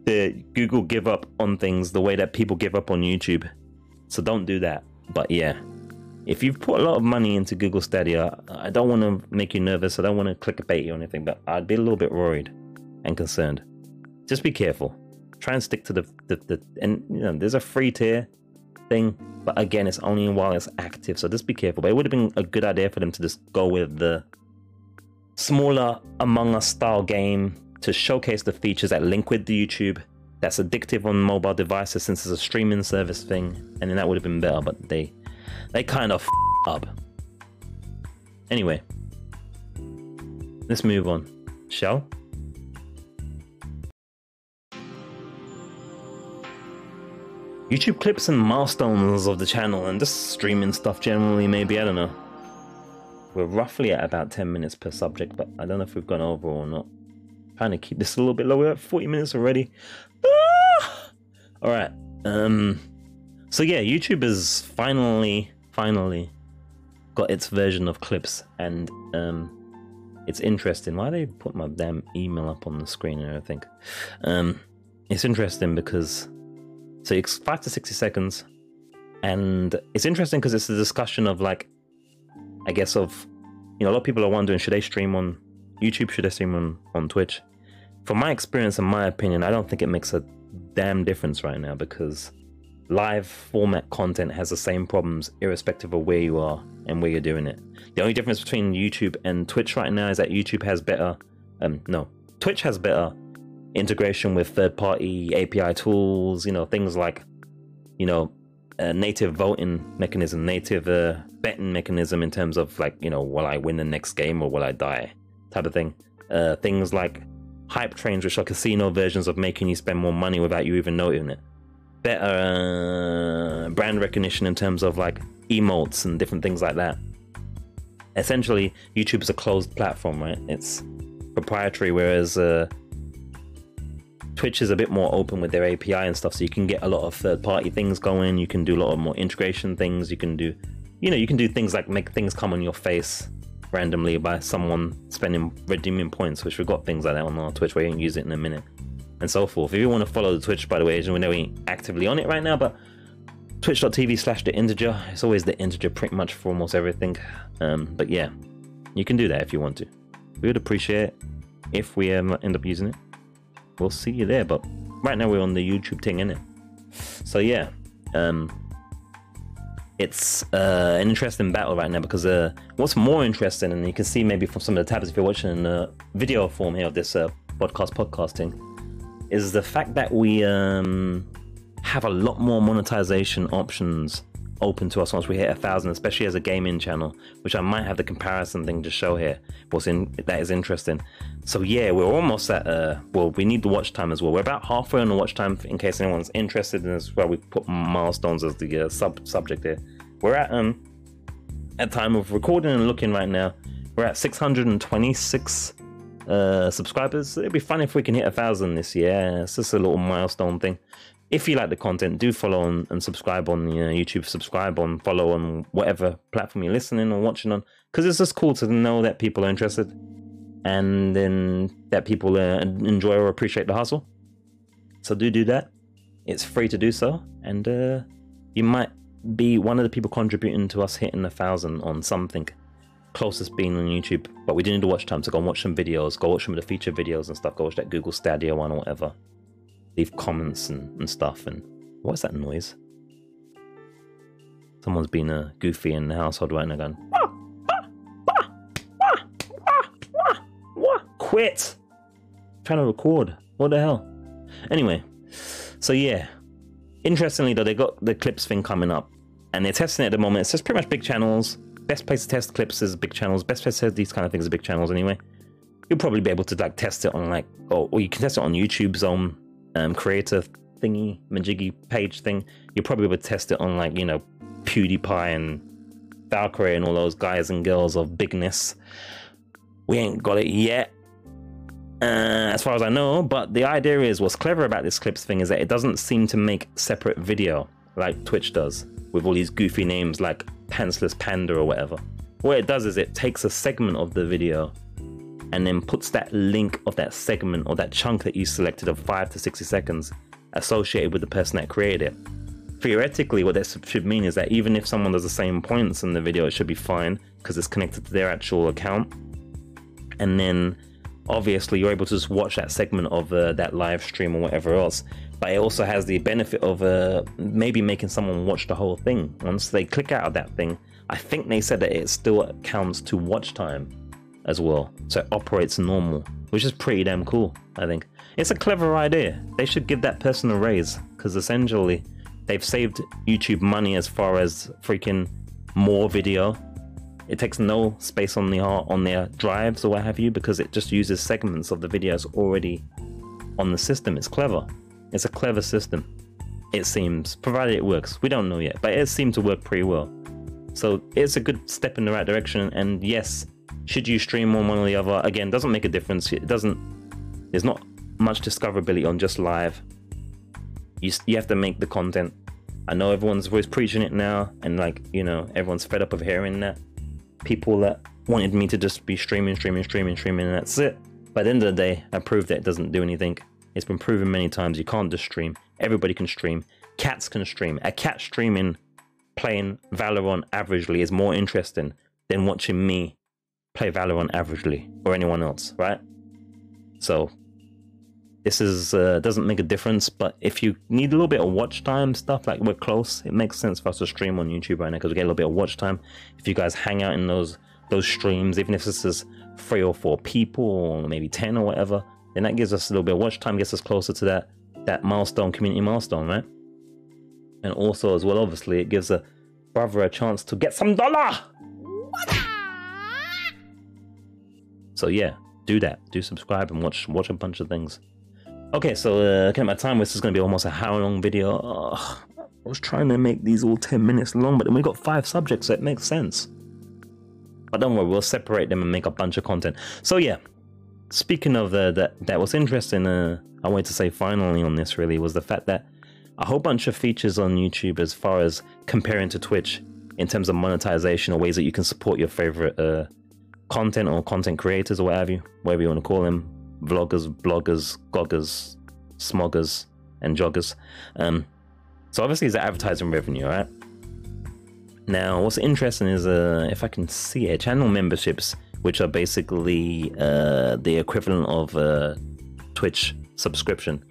The Google give up on things the way that people give up on YouTube. So don't do that. But yeah, if you've put a lot of money into Google Stadia, I don't want to make you nervous. I don't want to click a bait you or anything, but I'd be a little bit worried and concerned. Just be careful. Try and stick to the the, the and you know there's a free tier thing, but again, it's only while it's active, so just be careful. But it would have been a good idea for them to just go with the smaller Among Us style game to showcase the features that link with the YouTube that's addictive on mobile devices since it's a streaming service thing, and then that would have been better. But they they kind of up. Anyway, let's move on, shall? YouTube clips and milestones of the channel and just streaming stuff generally, maybe, I don't know. We're roughly at about 10 minutes per subject, but I don't know if we've gone over or not. Trying to keep this a little bit lower, 40 minutes already. Ah! Alright, um, so yeah, YouTube has finally, finally got its version of clips, and um, it's interesting. Why they put my damn email up on the screen and everything? Um, it's interesting because so it's five to 60 seconds. And it's interesting because it's a discussion of like, I guess, of, you know, a lot of people are wondering should they stream on YouTube? Should they stream on, on Twitch? From my experience and my opinion, I don't think it makes a damn difference right now because live format content has the same problems irrespective of where you are and where you're doing it. The only difference between YouTube and Twitch right now is that YouTube has better, um, no, Twitch has better integration with third-party API tools, you know, things like, you know, a native voting mechanism, native uh, betting mechanism in terms of like, you know, will I win the next game or will I die, type of thing. Uh, things like hype trains, which are casino versions of making you spend more money without you even noticing it. Better uh, brand recognition in terms of like emotes and different things like that. Essentially, YouTube is a closed platform, right? It's proprietary, whereas uh, Twitch is a bit more open with their API and stuff, so you can get a lot of third party things going. You can do a lot of more integration things. You can do, you know, you can do things like make things come on your face randomly by someone spending redeeming points, which we've got things like that on our Twitch where you can use it in a minute and so forth. If you want to follow the Twitch, by the way, we know we ain't actively on it right now, but twitch.tv slash the integer. It's always the integer pretty much for almost everything. Um, but yeah, you can do that if you want to. We would appreciate it if we um, end up using it we'll see you there. But right now we're on the YouTube thing, innit? So yeah, um, it's uh, an interesting battle right now because uh, what's more interesting, and you can see maybe from some of the tabs if you're watching in the video form here of this uh, podcast podcasting, is the fact that we um, have a lot more monetization options open to us once we hit a thousand, especially as a gaming channel, which I might have the comparison thing to show here. What's in that is interesting. So yeah, we're almost at uh well, we need the watch time as well. We're about halfway on the watch time in case anyone's interested in this. Where we put milestones as the uh, sub subject here. We're at um at time of recording and looking right now. We're at 626 uh, subscribers. It'd be fun if we can hit a thousand this year. It's just a little milestone thing if you like the content, do follow on and subscribe on you know, YouTube, subscribe on, follow on whatever platform you're listening or watching on, because it's just cool to know that people are interested and then that people uh, enjoy or appreciate the hustle. So do do that. It's free to do so, and uh, you might be one of the people contributing to us hitting a thousand on something. Closest being on YouTube, but we do need to watch time, so go and watch some videos. Go watch some of the feature videos and stuff. Go watch that Google Stadia one or whatever leave comments and, and stuff. And what's that noise? Someone's been a uh, goofy in the household right now going, quit! I'm trying to record. What the hell? Anyway, so yeah. Interestingly, though, they got the clips thing coming up and they're testing it at the moment. It's just pretty much big channels. Best place to test clips is big channels. Best place to test these kind of things are big channels anyway. You'll probably be able to like test it on like, or, or you can test it on YouTube's own um, creator thingy, majiggy page thing, you'll probably would test it on like, you know, PewDiePie and Valkyrae and all those guys and girls of bigness. We ain't got it yet, uh, as far as I know. But the idea is, what's clever about this clips thing is that it doesn't seem to make separate video like Twitch does with all these goofy names like Pantsless Panda or whatever. What it does is it takes a segment of the video and then puts that link of that segment or that chunk that you selected of 5 to 60 seconds associated with the person that created it. Theoretically, what that should mean is that even if someone does the same points in the video, it should be fine because it's connected to their actual account. And then obviously you're able to just watch that segment of uh, that live stream or whatever else. But it also has the benefit of uh, maybe making someone watch the whole thing. Once they click out of that thing, I think they said that it still counts to watch time as well. So it operates normal, which is pretty damn cool, I think. It's a clever idea. They should give that person a raise because essentially they've saved YouTube money as far as freaking more video. It takes no space on the on their drives or what have you because it just uses segments of the videos already on the system. It's clever. It's a clever system. It seems, provided it works. We don't know yet, but it seemed to work pretty well. So it's a good step in the right direction. And yes, should you stream on one or the other? Again, doesn't make a difference. It doesn't. There's not much discoverability on just live. You you have to make the content. I know everyone's always preaching it now, and like you know, everyone's fed up of hearing that. People that wanted me to just be streaming, streaming, streaming, streaming, and that's it. By the end of the day, I proved that it doesn't do anything. It's been proven many times you can't just stream. Everybody can stream. Cats can stream. A cat streaming, playing Valorant averagely is more interesting than watching me play Valorant averagely or anyone else, right? So this is uh, doesn't make a difference, but if you need a little bit of watch time stuff, like we're close, it makes sense for us to stream on YouTube right now because we get a little bit of watch time. If you guys hang out in those those streams, even if this is three or four people or maybe ten or whatever, then that gives us a little bit of watch time, gets us closer to that that milestone, community milestone, right? And also as well, obviously, it gives a brother a chance to get some dollar. So yeah, do that. Do subscribe and watch watch a bunch of things. Okay, so uh, looking at my time, this is going to be almost a hour long video. I was trying to make these all 10 minutes long, but then we got five subjects, so it makes sense. But don't worry, we'll separate them and make a bunch of content. So yeah, speaking of uh, that, that was interesting. Uh, I wanted to say finally on this really was the fact that a whole bunch of features on YouTube as far as comparing to Twitch in terms of monetization or ways that you can support your favorite uh, content or content creators or whatever you, whatever you want to call them, vloggers, bloggers, goggers, smoggers, and joggers. Um, so obviously, it's advertising revenue, right? Now, what's interesting is uh, if I can see it, channel memberships, which are basically uh, the equivalent of a Twitch subscription,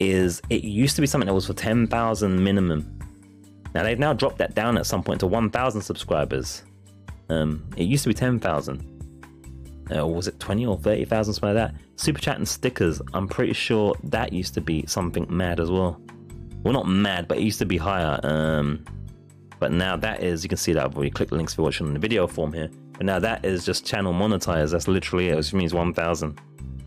is it used to be something that was for 10,000 minimum. Now they've now dropped that down at some point to 1,000 subscribers. Um, it used to be 10,000. Uh, was it 20 or 30,000, something like that? Super chat and stickers, I'm pretty sure that used to be something mad as well. Well, not mad, but it used to be higher. Um, but now that is, you can see that I've already clicked the links for watching in the video form here. But now that is just channel monetized. That's literally it, which means 1,000.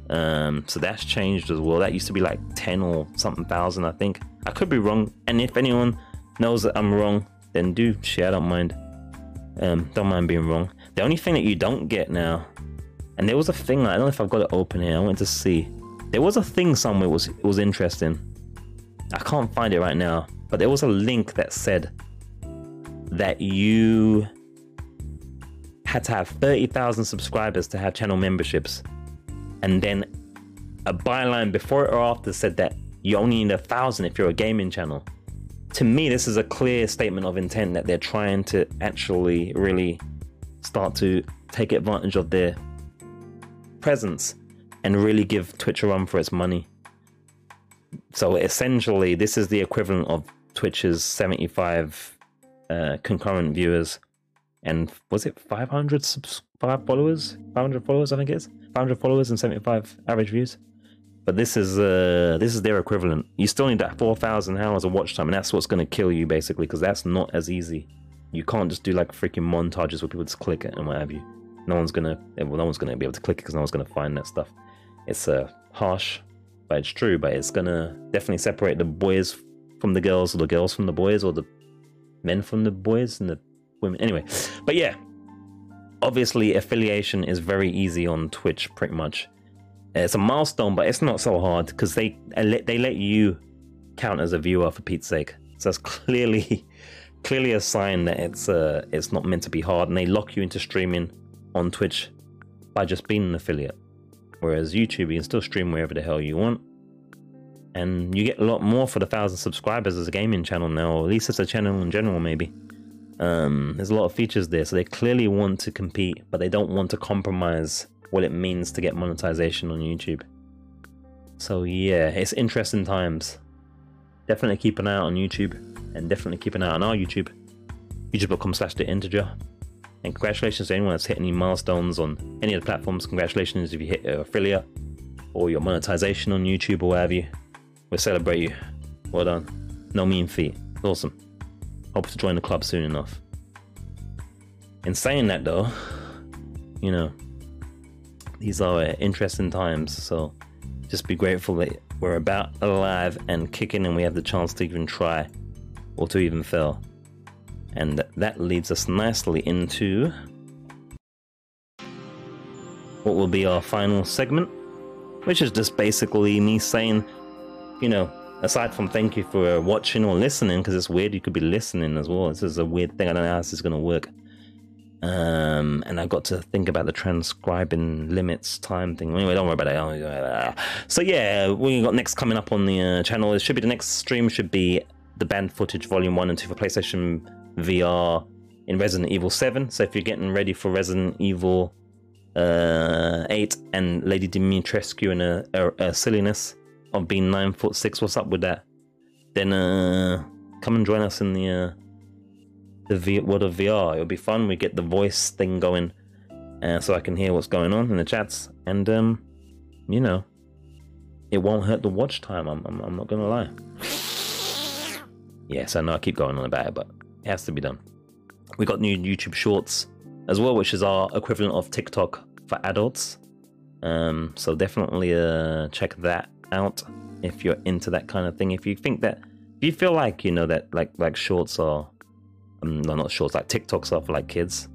Um, so that's changed as well. That used to be like 10 or something thousand, I think. I could be wrong. And if anyone knows that I'm wrong, then do share, I don't mind. Um, don't mind being wrong. The only thing that you don't get now, and there was a thing I don't know if I've got it open here. I wanted to see. There was a thing somewhere was was interesting. I can't find it right now, but there was a link that said that you had to have 30,000 subscribers to have channel memberships. And then a byline before or after said that you only need a thousand if you're a gaming channel to me, this is a clear statement of intent that they're trying to actually really start to take advantage of their presence and really give Twitch a run for its money. So essentially, this is the equivalent of Twitch's 75 uh, concurrent viewers and was it 500 subs- followers? 500 followers, I think it is. 500 followers and 75 average views. But this is uh, this is their equivalent. You still need that 4,000 hours of watch time, and that's what's going to kill you basically, because that's not as easy. You can't just do like freaking montages where people just click it and what have you. No one's gonna, well, no one's gonna be able to click it because no one's gonna find that stuff. It's uh, harsh, but it's true. But it's gonna definitely separate the boys from the girls, or the girls from the boys, or the men from the boys, and the women. Anyway, but yeah, obviously affiliation is very easy on Twitch, pretty much. It's a milestone, but it's not so hard because they they let you count as a viewer for Pete's sake. So that's clearly clearly a sign that it's uh it's not meant to be hard, and they lock you into streaming on Twitch by just being an affiliate. Whereas YouTube, you can still stream wherever the hell you want, and you get a lot more for the thousand subscribers as a gaming channel now, or at least as a channel in general, maybe. Um, there's a lot of features there, so they clearly want to compete, but they don't want to compromise what it means to get monetization on YouTube. So yeah, it's interesting times. Definitely keep an eye out on YouTube, and definitely keep an eye on our YouTube, youtube.com slash the integer. And congratulations to anyone that's hit any milestones on any of the platforms. Congratulations if you hit your affiliate or your monetization on YouTube or whatever you. We celebrate you. Well done. No mean feat. Awesome. Hope to join the club soon enough. In saying that though, you know, these are uh, interesting times, so just be grateful that we're about alive and kicking and we have the chance to even try or to even fail. And that leads us nicely into what will be our final segment, which is just basically me saying, you know, aside from thank you for watching or listening, because it's weird you could be listening as well. This is a weird thing. I don't know how this is going to work. Um, and I got to think about the transcribing limits time thing. Anyway, don't worry about it. So yeah, we got next coming up on the uh, channel. It should be the next stream should be the Banned Footage volume one and two for PlayStation VR in Resident Evil 7. So if you're getting ready for Resident Evil uh, 8 and Lady Dimitrescu and a, a, a, silliness of being 9 foot 6, what's up with that? Then uh, come and join us in the uh, the v- world of VR. It'll be fun. We get the voice thing going uh, so I can hear what's going on in the chats. And, um, you know, it won't hurt the watch time. I'm, I'm, I'm not to lie. Yes, I know I keep going on about it, but it has to be done. We got new YouTube Shorts as well, which is our equivalent of TikTok for adults. Um, so definitely uh, check that out if you're into that kind of thing. If you think that, if you feel like you know that like like shorts are, no, not shorts, like TikToks are for like kids,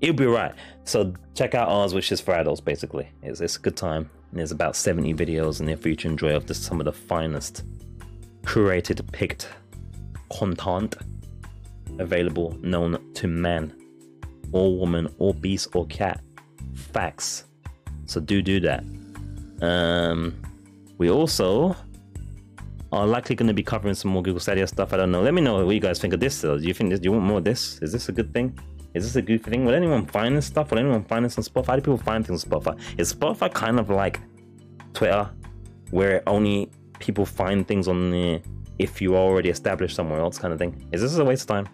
it'll be right. So check out ours, which is for adults. Basically, it's it's a good time. And there's about 70 videos in there for you to enjoy of just some of the finest curated, picked content available known to man or woman or beast or cat. Facts. So do do that. Um, we also are likely going to be covering some more Google Stadia stuff. I don't know. Let me know what you guys think of this. Uh, do you think this? Do you want more of this? Is this a good thing? Is this a good thing? Will anyone find this stuff? Will anyone find this on Spotify? How do people find things on Spotify? Is Spotify kind of like Twitter, where only people find things on there if you are already established somewhere else, kind of thing? Is this a waste of time?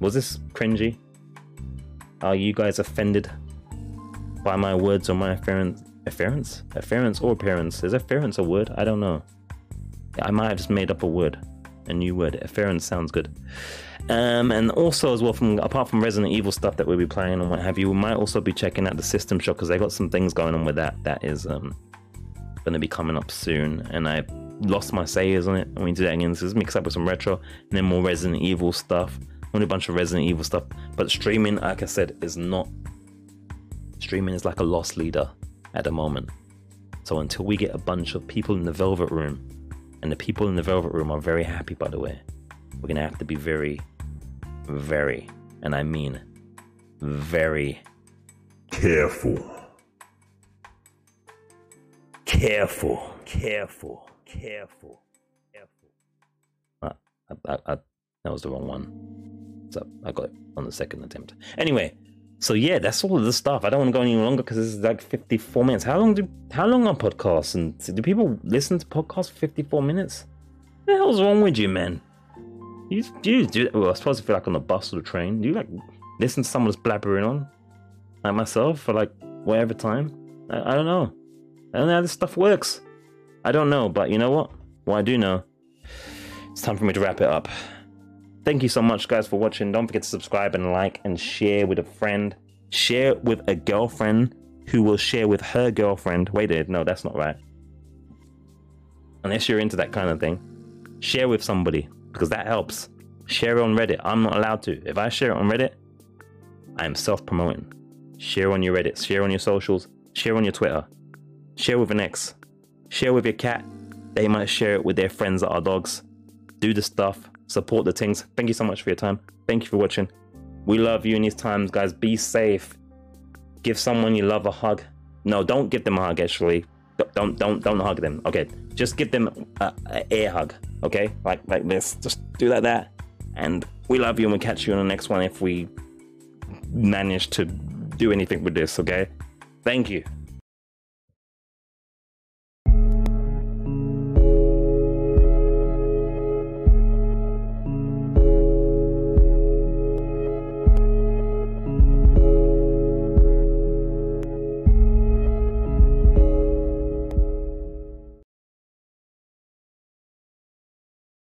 Was this cringy? Are you guys offended by my words or my afference? Afference? Afference or appearance? Is afference a word? I don't know. I might have just made up a word, a new word. Afference sounds good. Um, and also as well, from apart from Resident Evil stuff that we'll be playing and what have you, we might also be checking out the System Shock because they got some things going on with that. That is um, going to be coming up soon, and I lost my sayers on it. I mean, do that again. This is mixed up with some retro and then more Resident Evil stuff only a bunch of Resident Evil stuff. But streaming, like I said, is not. Streaming is like a loss leader at the moment. So until we get a bunch of people in the Velvet Room, and the people in the Velvet Room are very happy, by the way, we're gonna have to be very, very, and I mean very careful. Careful, careful, careful, careful. Uh, I, I, I, that was the wrong one. So I got it on the second attempt. Anyway, so yeah, that's all of the stuff. I don't want to go any longer because this is like 54 minutes. How long do how long are podcasts? And do people listen to podcasts for 54 minutes? What the hell's wrong with you, man? You do do well, I suppose if you're like on the bus or the train, do you like listen to someone that's blabbering on? Like myself for like whatever time? I, I don't know. I don't know how this stuff works. I don't know, but you know what? What I do know, it's time for me to wrap it up. Thank you so much, guys, for watching. Don't forget to subscribe and like and share with a friend. Share with a girlfriend who will share with her girlfriend. Wait, a no, that's not right. Unless you're into that kind of thing, share with somebody because that helps. Share on Reddit. I'm not allowed to. If I share it on Reddit, I am self promoting. Share on your Reddit, share on your socials, share on your Twitter, share with an ex, share with your cat. They might share it with their friends that are dogs. Do the stuff, support the things. Thank you so much for your time. Thank you for watching. We love you in these times, guys. Be safe. Give someone you love a hug. No, don't give them a hug. Actually, don't don't don't hug them. Okay, just give them a, a air hug. Okay, like like this. Just do like that. And we love you, and we'll catch you on the next one if we manage to do anything with this. Okay, thank you.